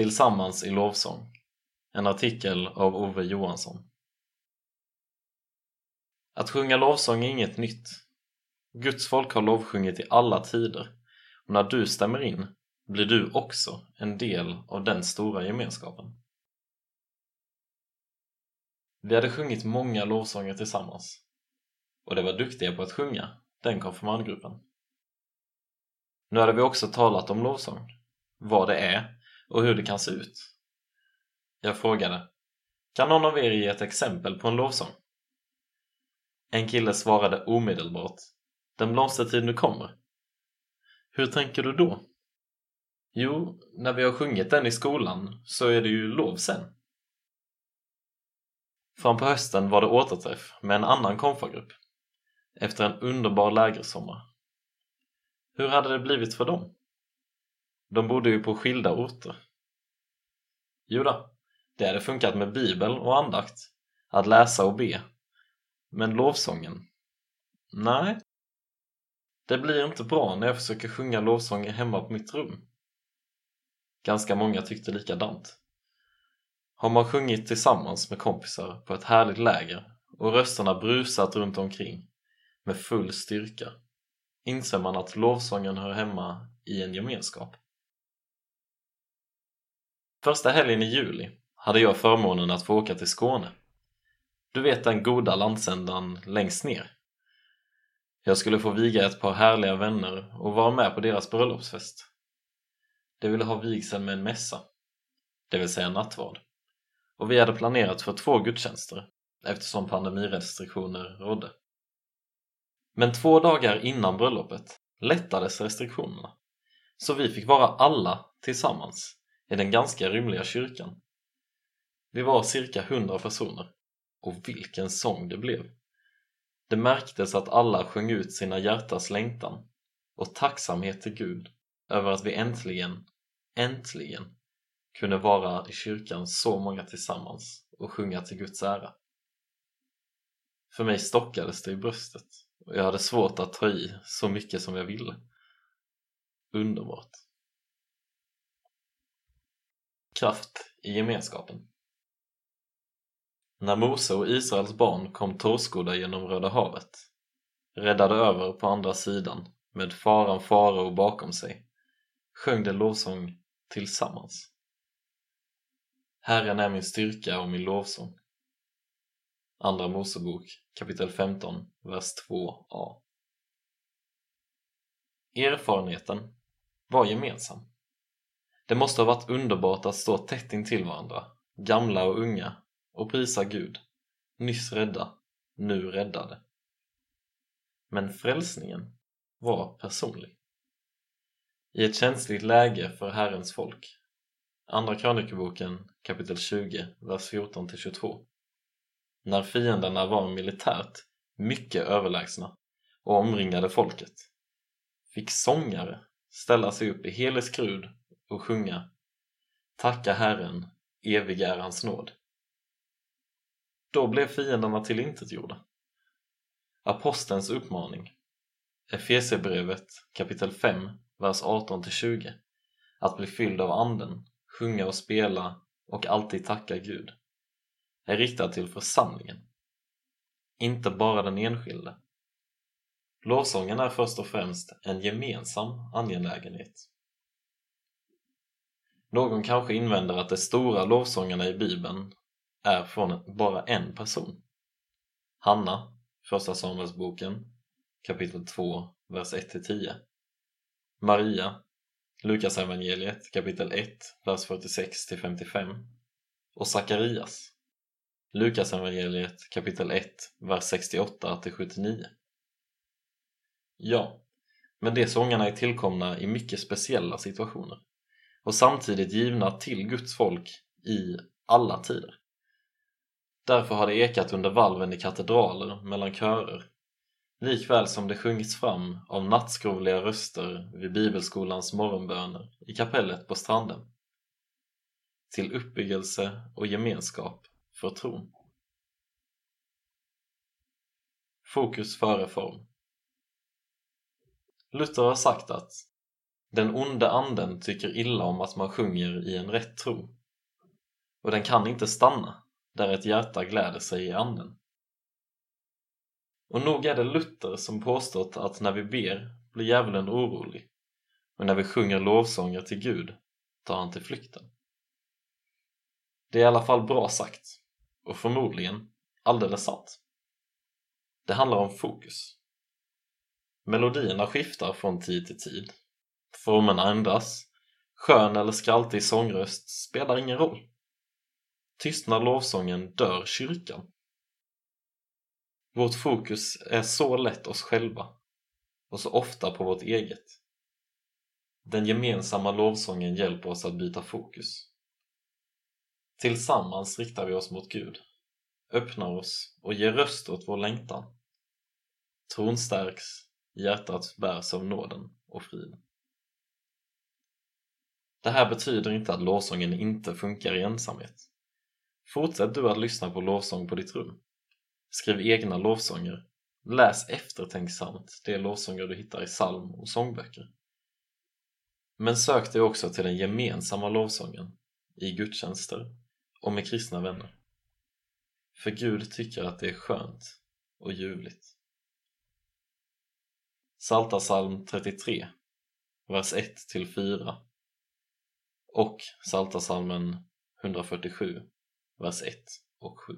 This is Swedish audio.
Tillsammans i lovsång. En artikel av Ove Johansson. Att sjunga lovsång är inget nytt. Guds folk har lovsjungit i alla tider och när du stämmer in blir du också en del av den stora gemenskapen. Vi hade sjungit många lovsånger tillsammans och det var duktiga på att sjunga, den konfirmandgruppen. Nu hade vi också talat om lovsång, vad det är och hur det kan se ut. Jag frågade, kan någon av er ge ett exempel på en lovsång? En kille svarade omedelbart, den blomstertid nu kommer. Hur tänker du då? Jo, när vi har sjungit den i skolan så är det ju lov sen. Fram på hösten var det återträff med en annan konfagrupp efter en underbar lägersommar. Hur hade det blivit för dem? De bodde ju på skilda orter. Jodå, det hade funkat med bibel och andakt, att läsa och be. Men lovsången? Nej. Det blir inte bra när jag försöker sjunga lovsånger hemma på mitt rum. Ganska många tyckte likadant. Har man sjungit tillsammans med kompisar på ett härligt läger och rösterna brusat runt omkring med full styrka inser man att lovsången hör hemma i en gemenskap. Första helgen i juli hade jag förmånen att få åka till Skåne. Du vet den goda landsändan längst ner. Jag skulle få viga ett par härliga vänner och vara med på deras bröllopsfest. De ville ha vigseln med en mässa, det vill säga nattvard. Och vi hade planerat för två gudstjänster eftersom pandemirestriktioner rådde. Men två dagar innan bröllopet lättades restriktionerna, så vi fick vara alla tillsammans i den ganska rymliga kyrkan. Vi var cirka hundra personer och vilken sång det blev! Det märktes att alla sjöng ut sina hjärtas längtan och tacksamhet till Gud över att vi äntligen, äntligen kunde vara i kyrkan så många tillsammans och sjunga till Guds ära. För mig stockades det i bröstet och jag hade svårt att ta i så mycket som jag ville. Underbart. Kraft i gemenskapen. När Mose och Israels barn kom torrskodda genom Röda havet, räddade över på andra sidan med faran farao bakom sig, sjöng de lovsång tillsammans. Herren är min styrka och min lovsång. Andra Mosebok kapitel 15, vers 2a. Erfarenheten var gemensam. Det måste ha varit underbart att stå tätt intill varandra, gamla och unga, och prisa Gud, nyss rädda, nu räddade. Men frälsningen var personlig. I ett känsligt läge för Herrens folk. Andra krönikeboken kapitel 20, vers 14-22 när fienderna var militärt mycket överlägsna och omringade folket fick sångare ställa sig upp i helig skrud och sjunga Tacka Herren, evig är hans nåd. Då blev fienderna tillintetgjorda. Apostelns uppmaning Efesierbrevet kapitel 5, vers 18-20 att bli fylld av anden, sjunga och spela och alltid tacka Gud är riktad till församlingen, inte bara den enskilde. Lovsången är först och främst en gemensam angelägenhet. Någon kanske invänder att de stora lovsångerna i Bibeln är från bara en person. Hanna, Första Samuelsboken, kapitel 2, vers 1-10. Maria, Lukas evangeliet kapitel 1, vers 46-55. Och Sakarias, Lukas evangeliet kapitel 1, vers 68-79. Ja, men de sångerna är tillkomna i mycket speciella situationer och samtidigt givna till Guds folk i alla tider. Därför har det ekat under valven i katedraler mellan körer, likväl som det sjungits fram av nattskrovliga röster vid bibelskolans morgonböner i kapellet på stranden. Till uppbyggelse och gemenskap för tron. Fokus före form Luther har sagt att den onde anden tycker illa om att man sjunger i en rätt tro och den kan inte stanna där ett hjärta gläder sig i anden. Och nog är det Luther som påstått att när vi ber blir djävulen orolig och när vi sjunger lovsånger till Gud tar han till flykten. Det är i alla fall bra sagt och förmodligen alldeles sant. Det handlar om fokus. Melodierna skiftar från tid till tid. Formen andas, Skön eller skraltig sångröst spelar ingen roll. Tystnar lovsången dör kyrkan. Vårt fokus är så lätt oss själva och så ofta på vårt eget. Den gemensamma lovsången hjälper oss att byta fokus. Tillsammans riktar vi oss mot Gud, öppnar oss och ger röst åt vår längtan. Tron stärks, hjärtat bärs av nåden och friden. Det här betyder inte att lovsången inte funkar i ensamhet. Fortsätt du att lyssna på lovsång på ditt rum. Skriv egna lovsånger. Läs eftertänksamt de lovsånger du hittar i psalm och sångböcker. Men sök dig också till den gemensamma lovsången i gudstjänster och med kristna vänner. För Gud tycker att det är skönt och ljuvligt. Saltarsalm 33, vers 1-4 och psaltarpsalmen 147, vers 1 och 7.